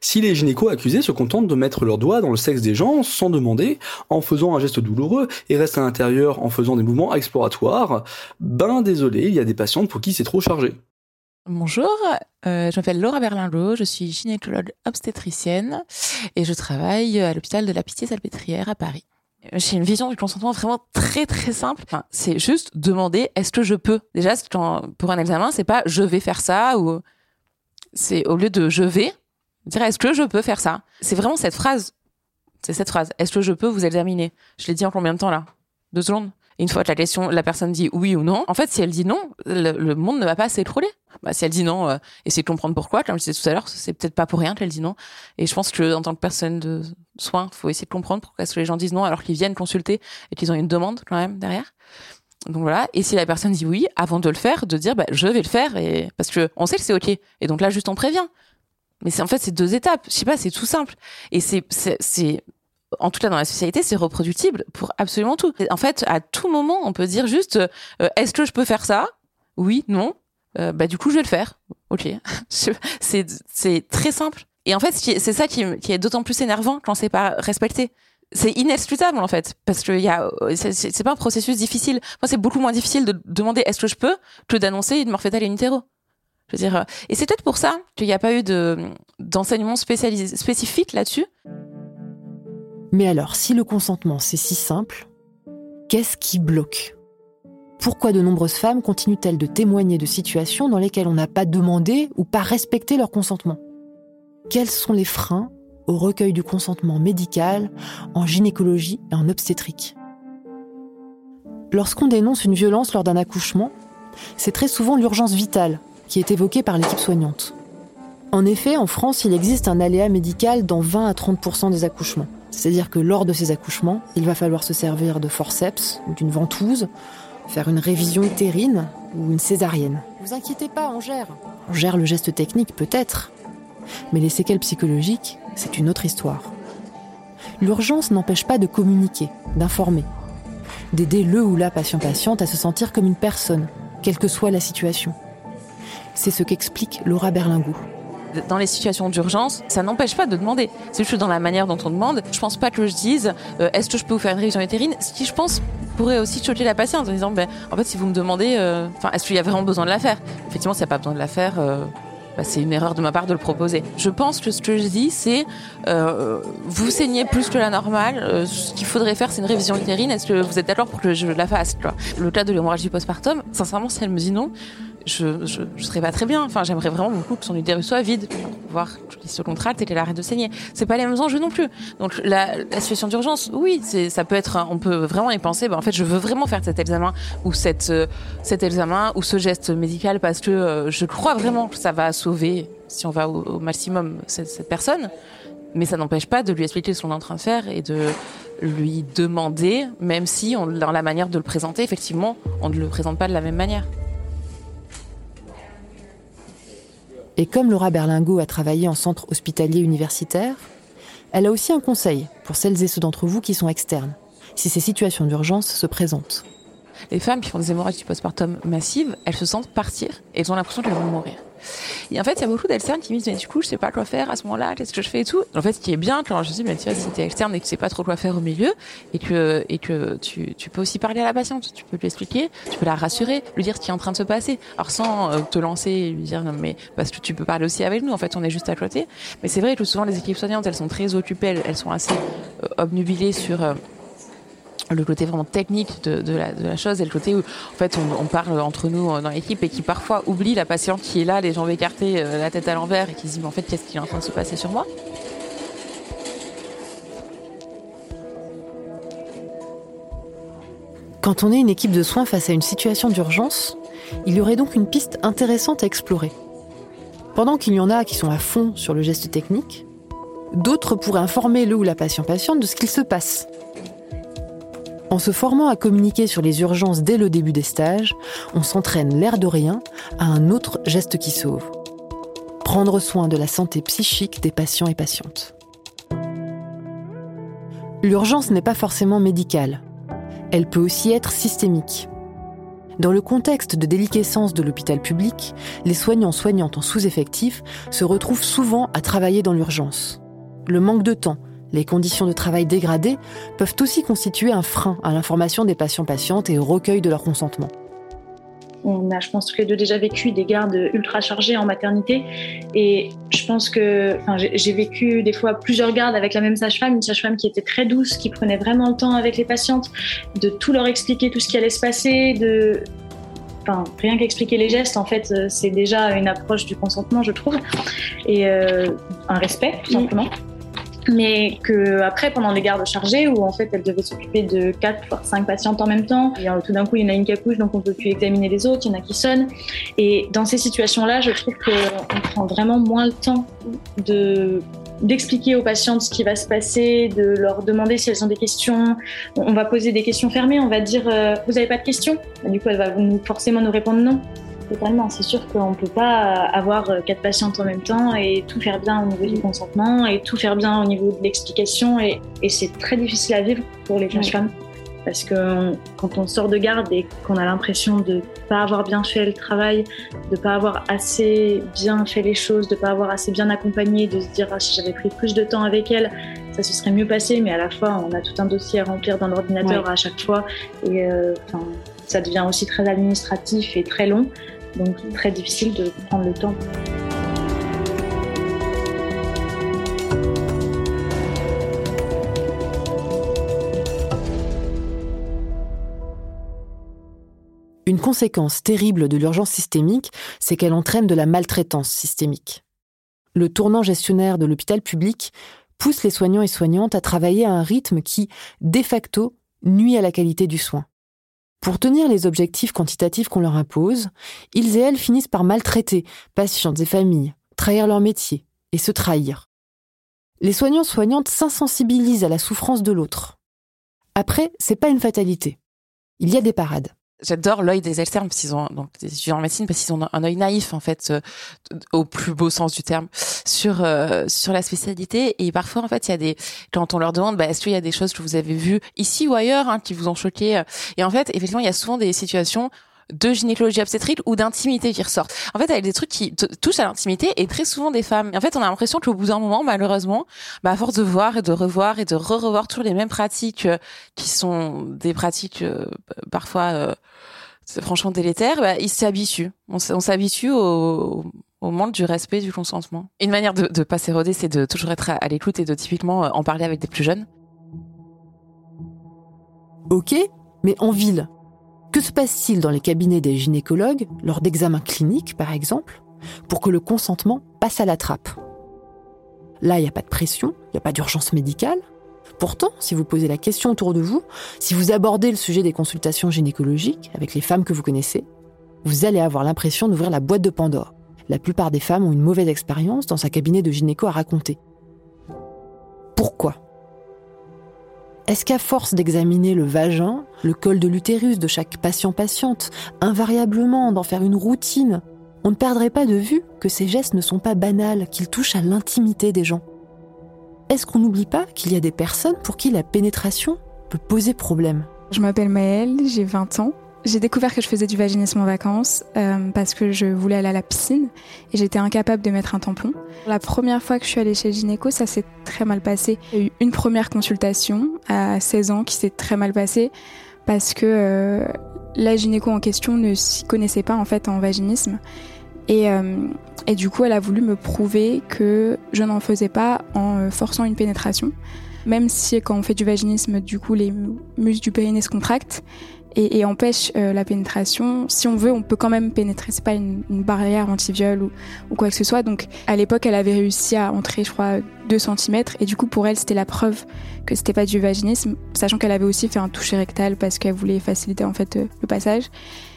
Si les gynécos accusés se contentent de mettre leurs doigts dans le sexe des gens sans demander, en faisant un geste douloureux et restent à l'intérieur en faisant des mouvements exploratoires, ben désolé, il y a des patientes pour qui c'est trop chargé. Bonjour, euh, je m'appelle Laura Berlinlot, je suis gynécologue obstétricienne et je travaille à l'hôpital de la Pitié-Salpêtrière à Paris. J'ai une vision du consentement vraiment très très simple. c'est juste demander est-ce que je peux? Déjà, pour un examen, c'est pas je vais faire ça ou c'est au lieu de je vais dire est-ce que je peux faire ça? C'est vraiment cette phrase. C'est cette phrase. Est-ce que je peux vous examiner? Je l'ai dit en combien de temps là? Deux secondes? Une fois que la question, la personne dit oui ou non, en fait, si elle dit non, le, monde ne va pas s'écrouler. Bah, si elle dit non, euh, essayez de comprendre pourquoi. Comme je disais tout à l'heure, c'est peut-être pas pour rien qu'elle dit non. Et je pense que en tant que personne de soins, faut essayer de comprendre pourquoi les gens disent non alors qu'ils viennent consulter et qu'ils ont une demande quand même derrière. Donc voilà. Et si la personne dit oui, avant de le faire, de dire bah, je vais le faire et parce que on sait que c'est ok. Et donc là, juste on prévient. Mais c'est en fait c'est deux étapes. Je sais pas, c'est tout simple. Et c'est c'est en tout cas dans la société, c'est reproductible pour absolument tout. En fait, à tout moment, on peut dire juste euh, est-ce que je peux faire ça? Oui, non. Euh, bah du coup, je vais le faire. Ok. c'est très simple. Et en fait, c'est ça qui, est d'autant plus énervant quand c'est pas respecté. C'est inexcusable en fait, parce que c'est pas un processus difficile. Moi, c'est beaucoup moins difficile de demander est-ce que je peux? que d'annoncer une morphétale in utero. Je veux dire, euh, et c'est peut-être pour ça qu'il n'y a pas eu de d'enseignement spécifique là-dessus. Mais alors, si le consentement c'est si simple, qu'est-ce qui bloque? Pourquoi de nombreuses femmes continuent-elles de témoigner de situations dans lesquelles on n'a pas demandé ou pas respecté leur consentement? Quels sont les freins au recueil du consentement médical en gynécologie et en obstétrique? Lorsqu'on dénonce une violence lors d'un accouchement, c'est très souvent l'urgence vitale qui est évoquée par l'équipe soignante. En effet, en France, il existe un aléa médical dans 20 à 30% des accouchements. C'est-à-dire que lors de ces accouchements, il va falloir se servir de forceps ou d'une ventouse faire une révision utérine ou une césarienne. Vous inquiétez pas, on gère. On gère le geste technique peut-être, mais les séquelles psychologiques, c'est une autre histoire. L'urgence n'empêche pas de communiquer, d'informer, d'aider le ou la patient-patiente à se sentir comme une personne, quelle que soit la situation. C'est ce qu'explique Laura Berlingot. Dans les situations d'urgence, ça n'empêche pas de demander. C'est juste dans la manière dont on demande. Je pense pas que je dise euh, est-ce que je peux vous faire une révision utérine? Ce qui, je pense, pourrait aussi choquer la patiente en disant ben, en fait, si vous me demandez, euh, est-ce qu'il y a vraiment besoin de la faire? Effectivement, s'il n'y a pas besoin de la faire, euh, bah, c'est une erreur de ma part de le proposer. Je pense que ce que je dis, c'est vous saignez plus que la normale. Ce qu'il faudrait faire, c'est une révision utérine. Est-ce que vous êtes d'accord pour que je la fasse Le cas de l'hémorragie postpartum, sincèrement, si elle me dit non, je, je, serais pas très bien. Enfin, j'aimerais vraiment beaucoup que son utérus soit vide voir qu'il se contracte et qu'elle arrête de saigner. C'est pas les mêmes enjeux non plus. Donc la, situation d'urgence, oui, ça peut être. On peut vraiment y penser. Bah, en fait, je veux vraiment faire cet examen ou euh, cet examen ou ce geste médical parce que euh, je crois vraiment que ça va sauver, si on va au, maximum, cette, personne. Mais ça n'empêche pas de lui expliquer ce qu'on est en train de faire et de lui demander, même si dans la manière de le présenter, effectivement, on ne le présente pas de la même manière. Et comme Laura Berlingot a travaillé en centre hospitalier universitaire, elle a aussi un conseil pour celles et ceux d'entre vous qui sont externes, si ces situations d'urgence se présentent. Les femmes qui font des hémorragies postpartum massives, elles se sentent partir et elles ont l'impression qu'elles vont mourir. Et en fait, il y a beaucoup d'externes qui me disent, mais du coup, je sais pas quoi faire à ce moment-là, qu'est-ce que je fais et tout. En fait, ce qui est bien, quand je dis, mais tu vois, si t'es externe et que tu sais pas trop quoi faire au milieu, et que, et que tu, tu peux aussi parler à la patiente, tu peux lui expliquer, tu peux la rassurer, lui dire ce qui est en train de se passer. Alors sans euh, te lancer et lui dire, non, mais parce que tu peux parler aussi avec nous, en fait, on est juste à côté. Mais c'est vrai que souvent, les équipes soignantes, elles sont très occupées, elles, elles sont assez euh, obnubilées sur, euh, le côté vraiment technique de, la, chose et le côté où on, parle entre nous dans l'équipe et qui parfois oublie la patiente qui est là, les jambes écartées, euh, la tête à l'envers et qui se dit mais en fait qu'est-ce qui est en train de se passer sur moi? Quand on est une équipe de soins face à une situation d'urgence, il y aurait donc une piste intéressante à explorer. Pendant qu'il y en a qui sont à fond sur le geste technique, d'autres pourraient informer le ou la patient-patiente de ce qu'il se passe en se formant à communiquer sur les urgences dès le début des stages, on s'entraîne l'air de rien à un autre geste qui sauve. Prendre soin de la santé psychique des patients et patientes. L'urgence n'est pas forcément médicale. Elle peut aussi être systémique. Dans le contexte de déliquescence de l'hôpital public, les soignants soignantes en sous-effectif se retrouvent souvent à travailler dans l'urgence. Le manque de temps, les conditions de travail dégradées peuvent aussi constituer un frein à l'information des patients-patientes et au recueil de leur consentement. On a, je pense, tous les deux déjà vécu des gardes ultra chargées en maternité. Et je pense que enfin, j'ai vécu des fois plusieurs gardes avec la même sage-femme, une sage-femme qui était très douce, qui prenait vraiment le temps avec les patientes, de tout leur expliquer tout ce qui allait se passer, de Enfin, rien qu'expliquer les gestes, en fait, c'est déjà une approche du consentement, je trouve, et euh, un respect, tout simplement. Mais que après pendant les gardes chargées où en fait elle devait s'occuper de 4 voire 5 patientes en même temps et tout d'un coup il y en a une qui accouche donc on peut plus examiner les autres il y en a qui sonnent et dans ces situations là je trouve qu'on prend vraiment moins le temps de d'expliquer aux patientes ce qui va se passer, de leur demander si elles ont des questions. On va poser des questions fermées, on va dire euh, vous n'avez pas de questions? Du coup, elle va forcément nous répondre non. Totalement, c'est sûr qu'on ne peut pas avoir quatre patientes en même temps et tout faire bien au niveau du consentement et tout faire bien au niveau de l'explication et, et c'est très difficile à vivre pour les sages-femmes. Parce que quand on sort de garde et qu'on a l'impression de ne pas avoir bien fait le travail, de ne pas avoir assez bien fait les choses, de ne pas avoir assez bien accompagné, de se dire ah, si j'avais pris plus de temps avec elle, ça se serait mieux passé, mais à la fois on a tout un dossier à remplir dans l'ordinateur à chaque fois et euh, ça devient aussi très administratif et très long. Donc très difficile de prendre le temps. Une conséquence terrible de l'urgence systémique, c'est qu'elle entraîne de la maltraitance systémique. Le tournant gestionnaire de l'hôpital public pousse les soignants et soignantes à travailler à un rythme qui, de facto, nuit à la qualité du soin. Pour tenir les objectifs quantitatifs qu'on leur impose, ils et elles finissent par maltraiter patientes et familles, trahir leur métier et se trahir. Les soignants soignantes s'insensibilisent à la souffrance de l'autre. Après, c'est pas une fatalité. Il y a des parades. J'adore l'œil des externes parce qu'ils ont donc des étudiants en médecine parce qu'ils ont un œil naïf en fait euh, au plus beau sens du terme sur euh, sur la spécialité. Et parfois en fait il y a des quand on leur demande bah, est-ce qu'il y a des choses que vous avez vues ici ou ailleurs hein, qui vous ont choqué et en fait effectivement il y a souvent des situations de gynécologie obstétrique ou d'intimité qui ressortent. En fait, avec des trucs qui touchent à l'intimité et très souvent des femmes. En fait, on a l'impression qu'au bout d'un moment, malheureusement, bah, à force de voir et de revoir et de re-revoir toujours les mêmes pratiques euh, qui sont des pratiques euh, parfois euh, franchement délétères, bah, ils s'habituent. On, s'habitue au, au manque du respect du consentement. Une manière de, de pas s'éroder, c'est de toujours être à, à l'écoute et de typiquement en parler avec des plus jeunes. Ok, mais en ville, que se passe-t-il dans les cabinets des gynécologues, lors d'examens cliniques par exemple, pour que le consentement passe à la trappe? Là, il n'y a pas de pression, il n'y a pas d'urgence médicale. Pourtant, si vous posez la question autour de vous, si vous abordez le sujet des consultations gynécologiques avec les femmes que vous connaissez, vous allez avoir l'impression d'ouvrir la boîte de Pandore. La plupart des femmes ont une mauvaise expérience dans un cabinet de gynéco à raconter. Pourquoi? Est-ce qu'à force d'examiner le vagin, le col de l'utérus de chaque patient-patiente, invariablement d'en faire une routine, on ne perdrait pas de vue que ces gestes ne sont pas banals, qu'ils touchent à l'intimité des gens Est-ce qu'on n'oublie pas qu'il y a des personnes pour qui la pénétration peut poser problème? Je m'appelle Maëlle, j'ai 20 ans. J'ai découvert que je faisais du vaginisme en vacances euh, parce que je voulais aller à la piscine et j'étais incapable de mettre un tampon. La première fois que je suis allée chez le gynéco, ça s'est très mal passé. A eu une première consultation à 16 ans qui s'est très mal passée parce que euh, la gynéco en question ne s'y connaissait pas en fait en vaginisme. Et, euh, et du coup, elle a voulu me prouver que je n'en faisais pas en forçant une pénétration. Même si quand on fait du vaginisme, du coup, les muscles du périnée se contractent et, empêche euh, la pénétration. Si on veut, on peut quand même pénétrer. C'est pas une, barrière anti-viol ou, ou, quoi que ce soit. Donc, à l'époque, elle avait réussi à entrer, je crois, 2 cm. Et du coup, pour elle, c'était la preuve que c'était pas du vaginisme, sachant qu'elle avait aussi fait un toucher rectal parce qu'elle voulait faciliter en fait euh, le passage.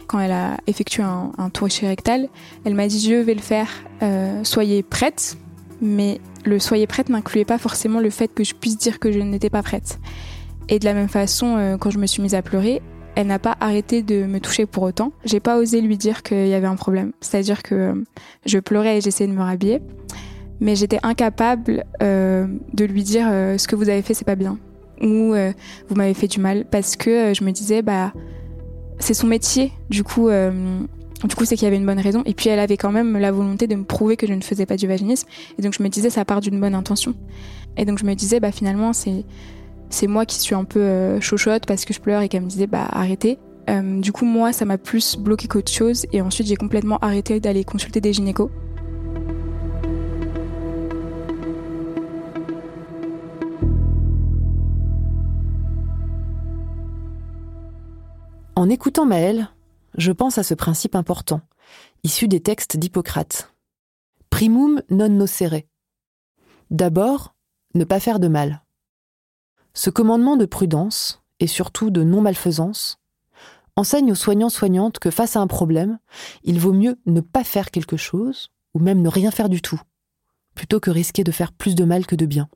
Quand elle a effectué un, toucher rectal, elle m'a dit je vais le faire. Euh, soyez prête. Mais le soyez prête n'incluait pas forcément le fait que je puisse dire que je n'étais pas prête. Et de la même façon, quand je me suis mise à pleurer, elle n'a pas arrêté de me toucher pour autant. J'ai pas osé lui dire qu'il y avait un problème. C'est-à-dire que euh, je pleurais et j'essayais de me rhabiller, mais j'étais incapable euh, de lui dire euh, ce que vous avez fait c'est pas bien ou vous m'avez fait du mal parce que je me disais bah c'est son métier. Du coup du c'est qu'il y avait une bonne raison. Et puis, elle avait quand même la volonté de me prouver que je ne faisais pas du vaginisme. Et donc, je me disais, ça part d'une bonne intention. Et donc, je me disais, bah, finalement, c'est, c'est moi qui suis un peu euh, chochotte parce que je pleure et qu'elle me disait bah arrêtez. Euh, du coup moi ça m'a plus bloqué qu'autre chose et ensuite j'ai complètement arrêté d'aller consulter des gynécos. En écoutant Maëlle, je pense à ce principe important, issu des textes d'Hippocrate. Primum non nocere. D'abord, ne pas faire de mal. Ce commandement de prudence, et surtout de non-malfaisance, enseigne aux soignants-soignantes que face à un problème, il vaut mieux ne pas faire quelque chose, ou même ne rien faire du tout, plutôt que risquer de faire plus de mal que de bien.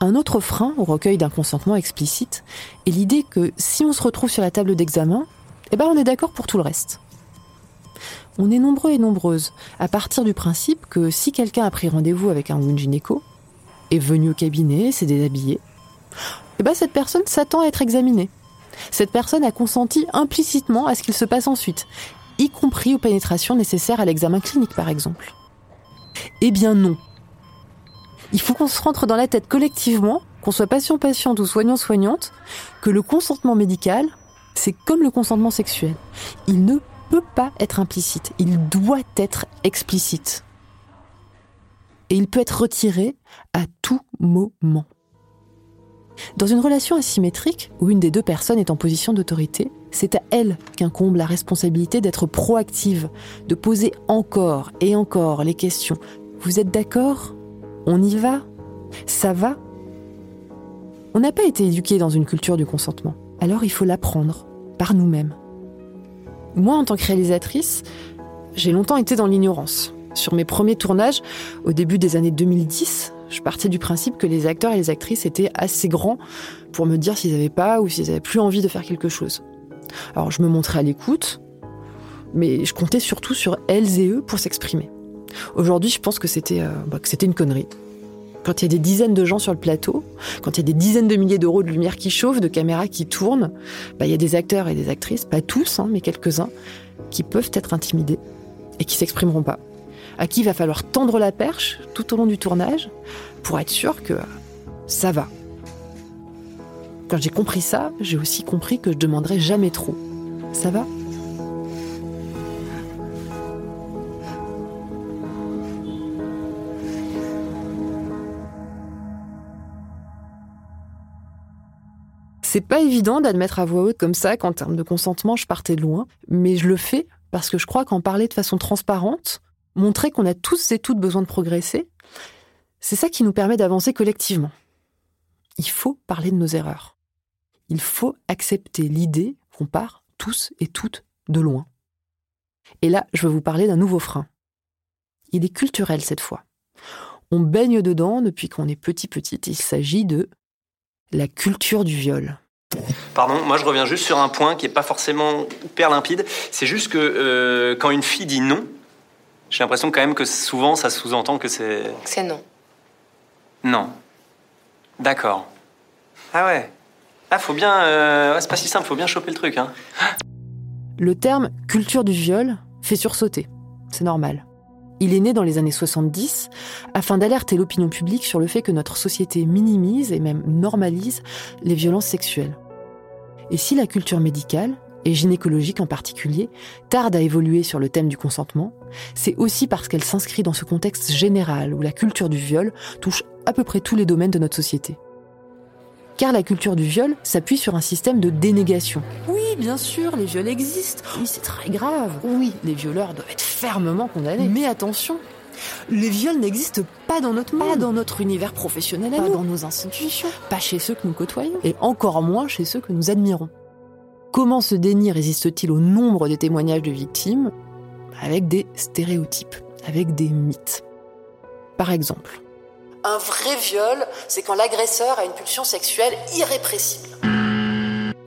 Un autre frein au recueil d'un consentement explicite est l'idée que si on se retrouve sur la table d'examen, eh ben on est d'accord pour tout le reste. On est nombreux et nombreuses à partir du principe que si quelqu'un a pris rendez-vous avec un ou gynéco, est venu au cabinet, s'est déshabillé, eh ben cette personne s'attend à être examinée. Cette personne a consenti implicitement à ce qu'il se passe ensuite, y compris aux pénétrations nécessaires à l'examen clinique par exemple. Eh bien non. Il faut qu'on se rentre dans la tête collectivement, qu'on soit patient-patiente ou soignant-soignante, que le consentement médical, c'est comme le consentement sexuel. Il ne peut pas être implicite, il doit être explicite. Et il peut être retiré à tout moment. Dans une relation asymétrique, où une des deux personnes est en position d'autorité, c'est à elle qu'incombe la responsabilité d'être proactive, de poser encore et encore les questions. Vous êtes d'accord? On y va? Ça va? On n'a pas été éduqué dans une culture du consentement, alors il faut l'apprendre, par nous-mêmes. Moi, en tant que réalisatrice, j'ai longtemps été dans l'ignorance. Sur mes premiers tournages, au début des années 2010, je partais du principe que les acteurs et les actrices étaient assez grands pour me dire s'ils n'avaient pas ou s'ils n'avaient plus envie de faire quelque chose. Alors je me montrais à l'écoute, mais je comptais surtout sur elles et eux pour s'exprimer. Aujourd'hui, je pense que c'était euh, bah, une connerie. Quand il y a des dizaines de gens sur le plateau, quand il y a des dizaines de milliers d'euros de lumière qui chauffent, de caméras qui tournent, bah, il y a des acteurs et des actrices, pas tous, hein, mais quelques-uns, qui peuvent être intimidés et qui s'exprimeront pas. À qui il va falloir tendre la perche tout au long du tournage pour être sûr que ça va. Quand j'ai compris ça, j'ai aussi compris que je demanderais jamais trop. Ça va? C'est pas évident d'admettre à voix haute comme ça qu'en termes de consentement, je partais de loin, mais je le fais parce que je crois qu'en parler de façon transparente, montrer qu'on a tous et toutes besoin de progresser, c'est ça qui nous permet d'avancer collectivement. Il faut parler de nos erreurs. Il faut accepter l'idée qu'on part tous et toutes de loin. Et là, je veux vous parler d'un nouveau frein. Il est culturel cette fois. On baigne dedans depuis qu'on est petit petit. Il s'agit de la culture du viol. Pardon, moi je reviens juste sur un point qui n'est pas forcément hyper limpide. C'est juste que euh, quand une fille dit non, j'ai l'impression quand même que souvent ça sous-entend que c'est. C'est non. Non. D'accord. Ah ouais. Ah, faut bien. Euh, ouais, c'est pas si simple, faut bien choper le truc, hein. Le terme culture du viol fait sursauter. C'est normal. Il est né dans les années 70 afin d'alerter l'opinion publique sur le fait que notre société minimise et même normalise les violences sexuelles. Et si la culture médicale, et gynécologique en particulier, tarde à évoluer sur le thème du consentement, c'est aussi parce qu'elle s'inscrit dans ce contexte général où la culture du viol touche à peu près tous les domaines de notre société. Car la culture du viol s'appuie sur un système de dénégation. Oui, bien sûr, les viols existent. Oui, c'est très grave. Oui, les violeurs doivent être fermement condamnés. Mais attention, les viols n'existent pas dans notre monde, pas dans notre univers professionnel à pas dans nos institutions, pas chez ceux que nous côtoyons, et encore moins chez ceux que nous admirons. Comment ce déni résiste-t-il au nombre des témoignages de victimes? Avec des stéréotypes, avec des mythes. Par exemple, un vrai viol, c'est quand l'agresseur a une pulsion sexuelle irrépressible.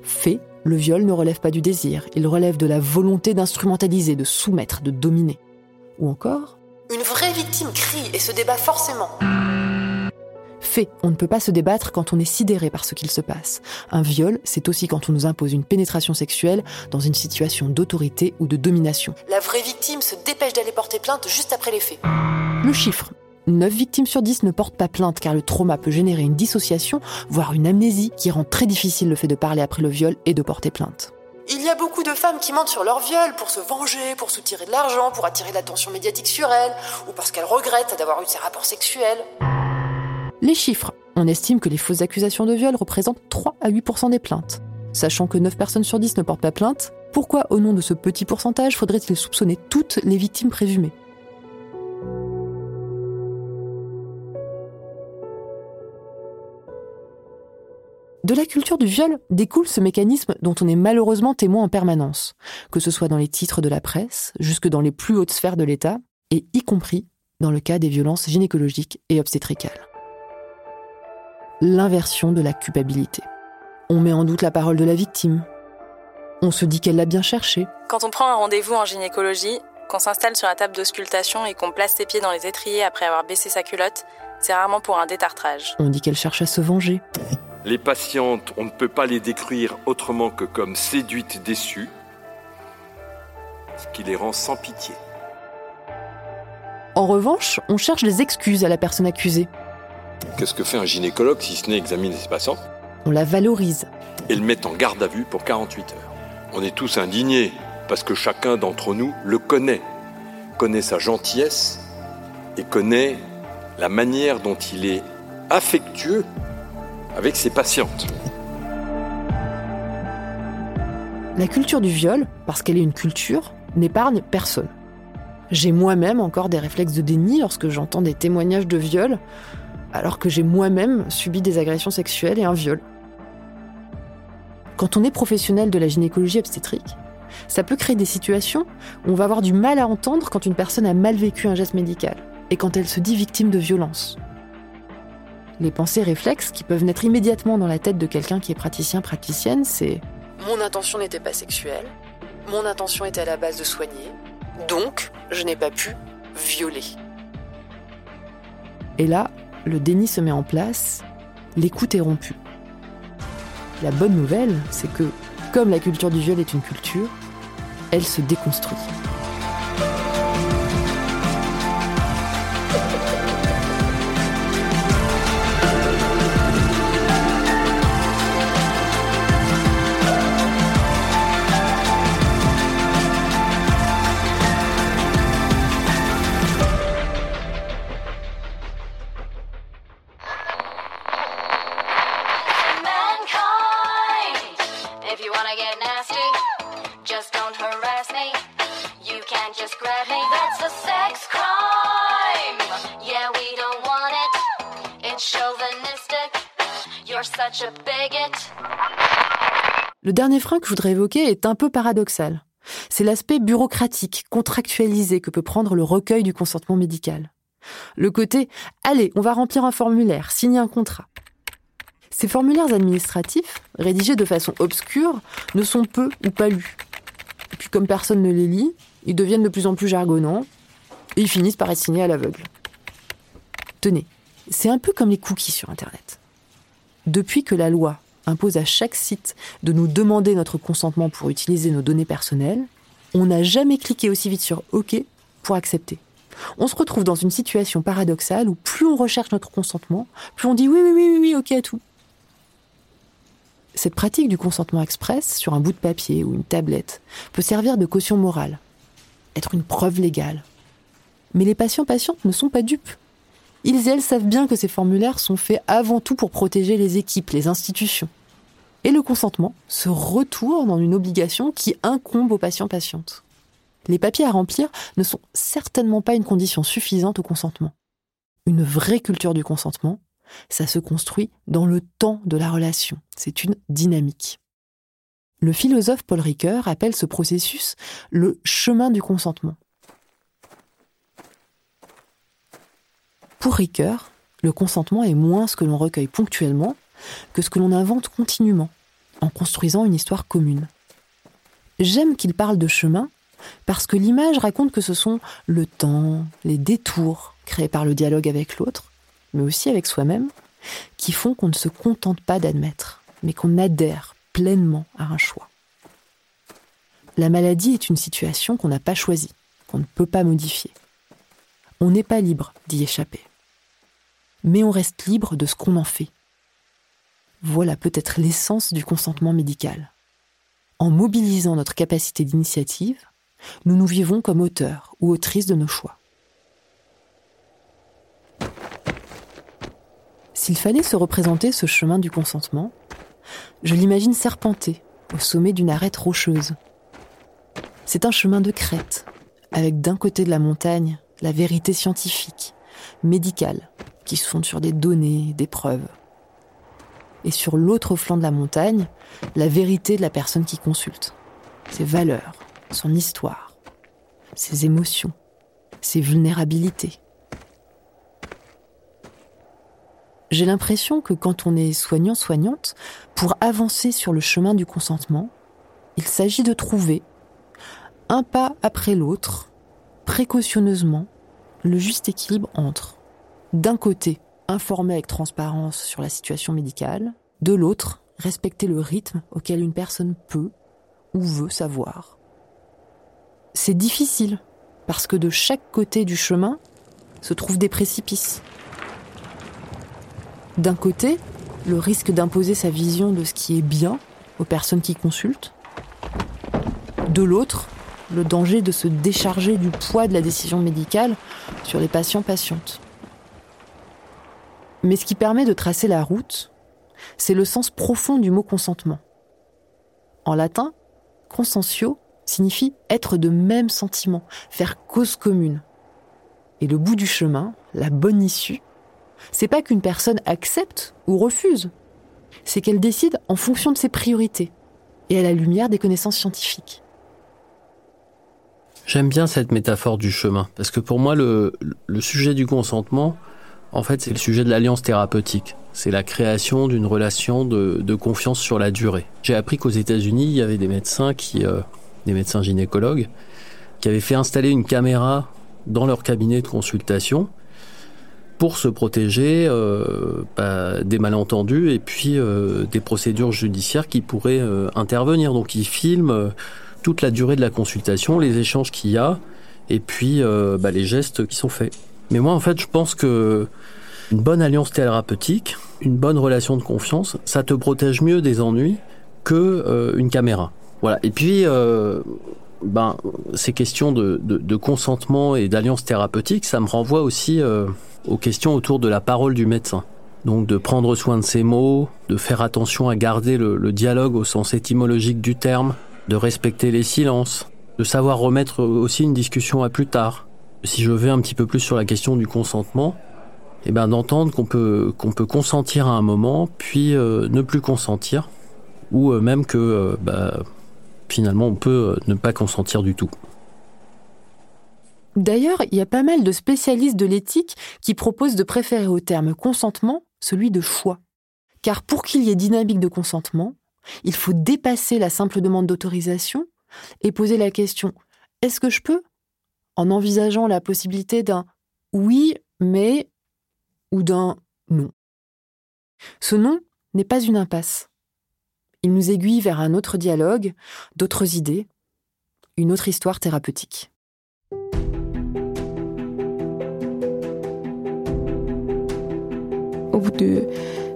Fait, le viol ne relève pas du désir, il relève de la volonté d'instrumentaliser, de soumettre, de dominer. Ou encore, une vraie victime crie et se débat forcément. Fait, on ne peut pas se débattre quand on est sidéré par ce qu'il se passe. Un viol, c'est aussi quand on nous impose une pénétration sexuelle dans une situation d'autorité ou de domination. La vraie victime se dépêche d'aller porter plainte juste après les faits. Le chiffre, 9 victimes sur 10 ne portent pas plainte car le trauma peut générer une dissociation, voire une amnésie qui rend très difficile le fait de parler après le viol et de porter plainte. Il y a beaucoup de femmes qui mentent sur leur viol pour se venger, pour soutirer de l'argent, pour attirer l'attention médiatique sur elles, ou parce qu'elles regrettent d'avoir eu ces rapports sexuels. Les chiffres. On estime que les fausses accusations de viol représentent 3 à 8% des plaintes. Sachant que 9 personnes sur 10 ne portent pas plainte, pourquoi au nom de ce petit pourcentage faudrait-il soupçonner toutes les victimes présumées? De la culture du viol découle ce mécanisme dont on est malheureusement témoin en permanence, que ce soit dans les titres de la presse, jusque dans les plus hautes sphères de l'État, et y compris dans le cas des violences gynécologiques et obstétricales. L'inversion de la culpabilité. On met en doute la parole de la victime. On se dit qu'elle l'a bien cherché. Quand on prend un rendez-vous en gynécologie, qu'on s'installe sur la table d'auscultation et qu'on place ses pieds dans les étriers après avoir baissé sa culotte, c'est rarement pour un détartrage. On dit qu'elle cherche à se venger. Les patientes, on ne peut pas les décrire autrement que comme séduites déçues, ce qui les rend sans pitié. En revanche, on cherche des excuses à la personne accusée. Qu'est-ce que fait un gynécologue si ce n'est examiner ses patients On la valorise. Et le met en garde à vue pour 48 heures. On est tous indignés parce que chacun d'entre nous le connaît, connaît sa gentillesse et connaît la manière dont il est affectueux avec ses patientes. La culture du viol, parce qu'elle est une culture, n'épargne personne. J'ai moi-même encore des réflexes de déni lorsque j'entends des témoignages de viol, alors que j'ai moi-même subi des agressions sexuelles et un viol. Quand on est professionnel de la gynécologie obstétrique, ça peut créer des situations où on va avoir du mal à entendre quand une personne a mal vécu un geste médical et quand elle se dit victime de violence. Les pensées réflexes qui peuvent naître immédiatement dans la tête de quelqu'un qui est praticien, praticienne, c'est Mon intention n'était pas sexuelle. Mon intention était à la base de soigner. Donc, je n'ai pas pu violer. Et là, le déni se met en place, l'écoute est rompue. La bonne nouvelle, c'est que, comme la culture du viol est une culture, elle se déconstruit. Le dernier frein que je voudrais évoquer est un peu paradoxal. C'est l'aspect bureaucratique, contractualisé que peut prendre le recueil du consentement médical. Le côté allez, on va remplir un formulaire, signer un contrat. Ces formulaires administratifs, rédigés de façon obscure, ne sont peu ou pas lus. Et puis comme personne ne les lit, ils deviennent de plus en plus jargonnants et ils finissent par être signés à l'aveugle. Tenez, c'est un peu comme les cookies sur Internet. Depuis que la loi impose à chaque site de nous demander notre consentement pour utiliser nos données personnelles, on n'a jamais cliqué aussi vite sur OK pour accepter. On se retrouve dans une situation paradoxale où plus on recherche notre consentement, plus on dit oui, oui, oui, oui, oui, OK à tout. Cette pratique du consentement express sur un bout de papier ou une tablette peut servir de caution morale, être une preuve légale. Mais les patients-patientes ne sont pas dupes. Ils et elles savent bien que ces formulaires sont faits avant tout pour protéger les équipes, les institutions. Et le consentement se retourne en une obligation qui incombe aux patients-patientes. Les papiers à remplir ne sont certainement pas une condition suffisante au consentement. Une vraie culture du consentement, ça se construit dans le temps de la relation. C'est une dynamique. Le philosophe Paul Ricoeur appelle ce processus le chemin du consentement. Pour Ricoeur, le consentement est moins ce que l'on recueille ponctuellement que ce que l'on invente continuellement, en construisant une histoire commune. J'aime qu'il parle de chemin parce que l'image raconte que ce sont le temps, les détours créés par le dialogue avec l'autre, mais aussi avec soi-même, qui font qu'on ne se contente pas d'admettre, mais qu'on adhère pleinement à un choix. La maladie est une situation qu'on n'a pas choisie, qu'on ne peut pas modifier. On n'est pas libre d'y échapper mais on reste libre de ce qu'on en fait. Voilà peut-être l'essence du consentement médical. En mobilisant notre capacité d'initiative, nous nous vivons comme auteurs ou autrices de nos choix. S'il fallait se représenter ce chemin du consentement, je l'imagine serpenter au sommet d'une arête rocheuse. C'est un chemin de crête, avec d'un côté de la montagne la vérité scientifique, médicale, qui se fondent sur des données, des preuves. Et sur l'autre flanc de la montagne, la vérité de la personne qui consulte, ses valeurs, son histoire, ses émotions, ses vulnérabilités. J'ai l'impression que quand on est soignant-soignante, pour avancer sur le chemin du consentement, il s'agit de trouver, un pas après l'autre, précautionneusement, le juste équilibre entre d'un côté, informer avec transparence sur la situation médicale, de l'autre, respecter le rythme auquel une personne peut ou veut savoir. C'est difficile, parce que de chaque côté du chemin se trouvent des précipices. D'un côté, le risque d'imposer sa vision de ce qui est bien aux personnes qui consultent. De l'autre, le danger de se décharger du poids de la décision médicale sur les patients-patientes. Mais ce qui permet de tracer la route, c'est le sens profond du mot consentement. En latin, consentio signifie être de même sentiment, faire cause commune. Et le bout du chemin, la bonne issue, c'est pas qu'une personne accepte ou refuse, c'est qu'elle décide en fonction de ses priorités et à la lumière des connaissances scientifiques. J'aime bien cette métaphore du chemin, parce que pour moi, le, le sujet du consentement, En fait, c'est le sujet de l'alliance thérapeutique. C'est la création d'une relation de, confiance sur la durée. J'ai appris qu'aux États-Unis, il y avait des médecins qui, euh, des médecins gynécologues, qui avaient fait installer une caméra dans leur cabinet de consultation pour se protéger euh, bah, des malentendus et puis euh, des procédures judiciaires qui pourraient intervenir. Donc ils filment toute la durée de la consultation, les échanges qu'il y a et puis bah, les gestes qui sont faits. Mais moi, en fait, je pense que une bonne alliance thérapeutique, une bonne relation de confiance, ça te protège mieux des ennuis que euh, une caméra. Voilà. Et puis, euh, ben, ces questions de, consentement et d'alliance thérapeutique, ça me renvoie aussi euh, aux questions autour de la parole du médecin. Donc de prendre soin de ses mots, de faire attention à garder le, le dialogue au sens étymologique du terme, de respecter les silences, de savoir remettre aussi une discussion à plus tard, si je vais un petit peu plus sur la question du consentement, eh ben d'entendre qu'on peut qu'on peut consentir à un moment, puis euh, ne plus consentir, ou euh, même que euh, bah, finalement on peut ne pas consentir du tout. D'ailleurs, il y a pas mal de spécialistes de l'éthique qui proposent de préférer au terme consentement celui de choix. Car pour qu'il y ait dynamique de consentement, il faut dépasser la simple demande d'autorisation et poser la question est-ce que je peux en envisageant la possibilité d'un oui, mais ou d'un non. Ce non n'est pas une impasse. Il nous aiguille vers un autre dialogue, d'autres idées, une autre histoire thérapeutique. Au bout de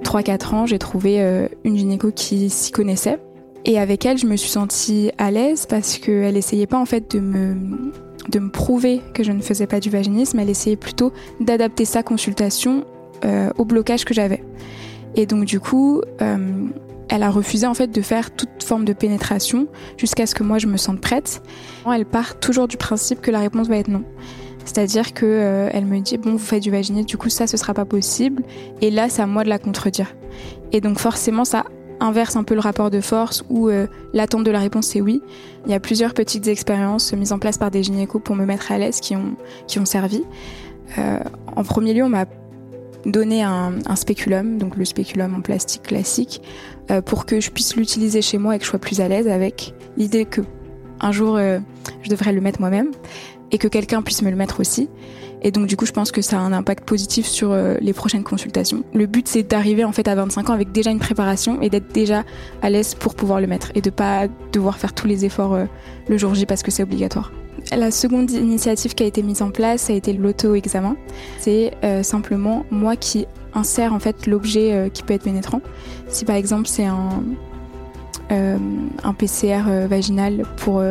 3-4 ans, j'ai trouvé euh, une gynéco qui s'y connaissait. Et avec elle, je me suis sentie à l'aise parce qu'elle essayait pas en fait de me de me prouver que je ne faisais pas du vaginisme, elle essayait plutôt d'adapter sa consultation euh, au blocage que j'avais. Et donc du coup, euh, elle a refusé en fait de faire toute forme de pénétration jusqu'à ce que moi je me sente prête. Elle part toujours du principe que la réponse va être non. C'est-à-dire que euh, elle me dit bon vous faites du vaginisme, du coup ça ce sera pas possible. Et là c'est à moi de la contredire. Et donc forcément ça inverse un peu le rapport de force où euh, l'attente de la réponse c'est oui. Il y a plusieurs petites expériences mises en place par des gynécos pour me mettre à l'aise qui ont, servi. Euh, en premier lieu, on m'a donné un, un, spéculum, donc le spéculum en plastique classique, euh, pour que je puisse l'utiliser chez moi et que je sois plus à l'aise avec l'idée que un jour je devrais le mettre moi-même et que quelqu'un puisse me le mettre aussi. Et donc du coup, je pense que ça a un impact positif sur euh, les prochaines consultations. Le but, c'est d'arriver en fait à 25 ans avec déjà une préparation et d'être déjà à l'aise pour pouvoir le mettre et de pas devoir faire tous les efforts euh, le jour J parce que c'est obligatoire. La seconde initiative qui a été mise en place, ça a été l'auto-examen. C'est euh, simplement moi qui insère en fait l'objet qui peut être pénétrant. Si par exemple c'est un, un PCR vaginal pour,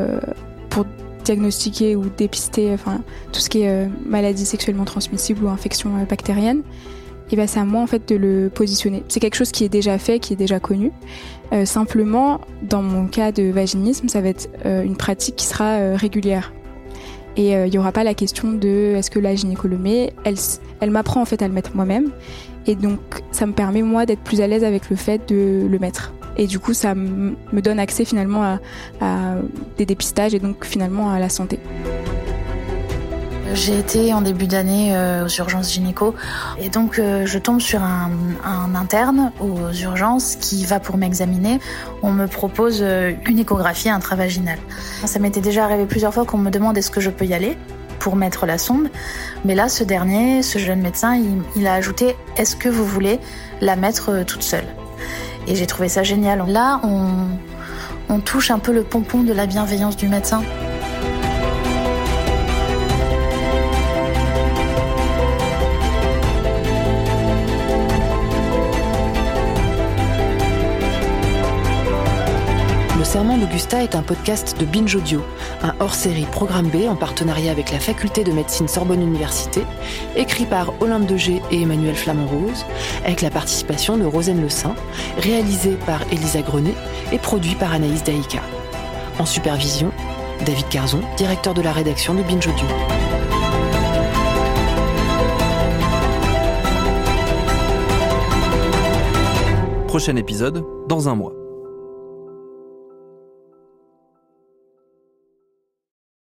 pour diagnostiquer ou dépister enfin, tout ce qui est euh, maladie sexuellement transmissible ou infection euh, bactérienne, et ben c'est à moi en fait de le positionner. C'est quelque chose qui est déjà fait, qui est déjà connu. Euh, simplement, dans mon cas de vaginisme, ça va être une pratique qui sera régulière. Et il n'y aura pas la question de est-ce que la gynéco le met. Elle, elle m'apprend en fait à le mettre moi-même. Et donc ça me permet moi d'être plus à l'aise avec le fait de le mettre. Et du coup, ça me donne accès finalement à, des dépistages et donc finalement à la santé. J'ai été en début d'année euh, aux urgences gynéco et donc euh, je tombe sur un, interne aux urgences qui va pour m'examiner. On me propose euh, une échographie intravaginale. Ça m'était déjà arrivé plusieurs fois qu'on me demande est-ce que je peux y aller pour mettre la sonde. Mais là, ce dernier, ce jeune médecin, il, il a ajouté est-ce que vous voulez la mettre toute seule? Et j'ai trouvé ça génial. Là, on, touche un peu le pompon de la bienveillance du médecin. Serment d'Augusta est un podcast de Binge Audio, un hors-série programme B en partenariat avec la faculté de médecine Sorbonne Université, écrit par Olympe de G et Emmanuel Flamand-Rose, avec la participation de Rosane Le Saint, réalisé par Elisa Grenet et produit par Anaïs Daïka. En supervision, David Carzon, directeur de la rédaction de Binge Audio. Prochain épisode, dans un mois.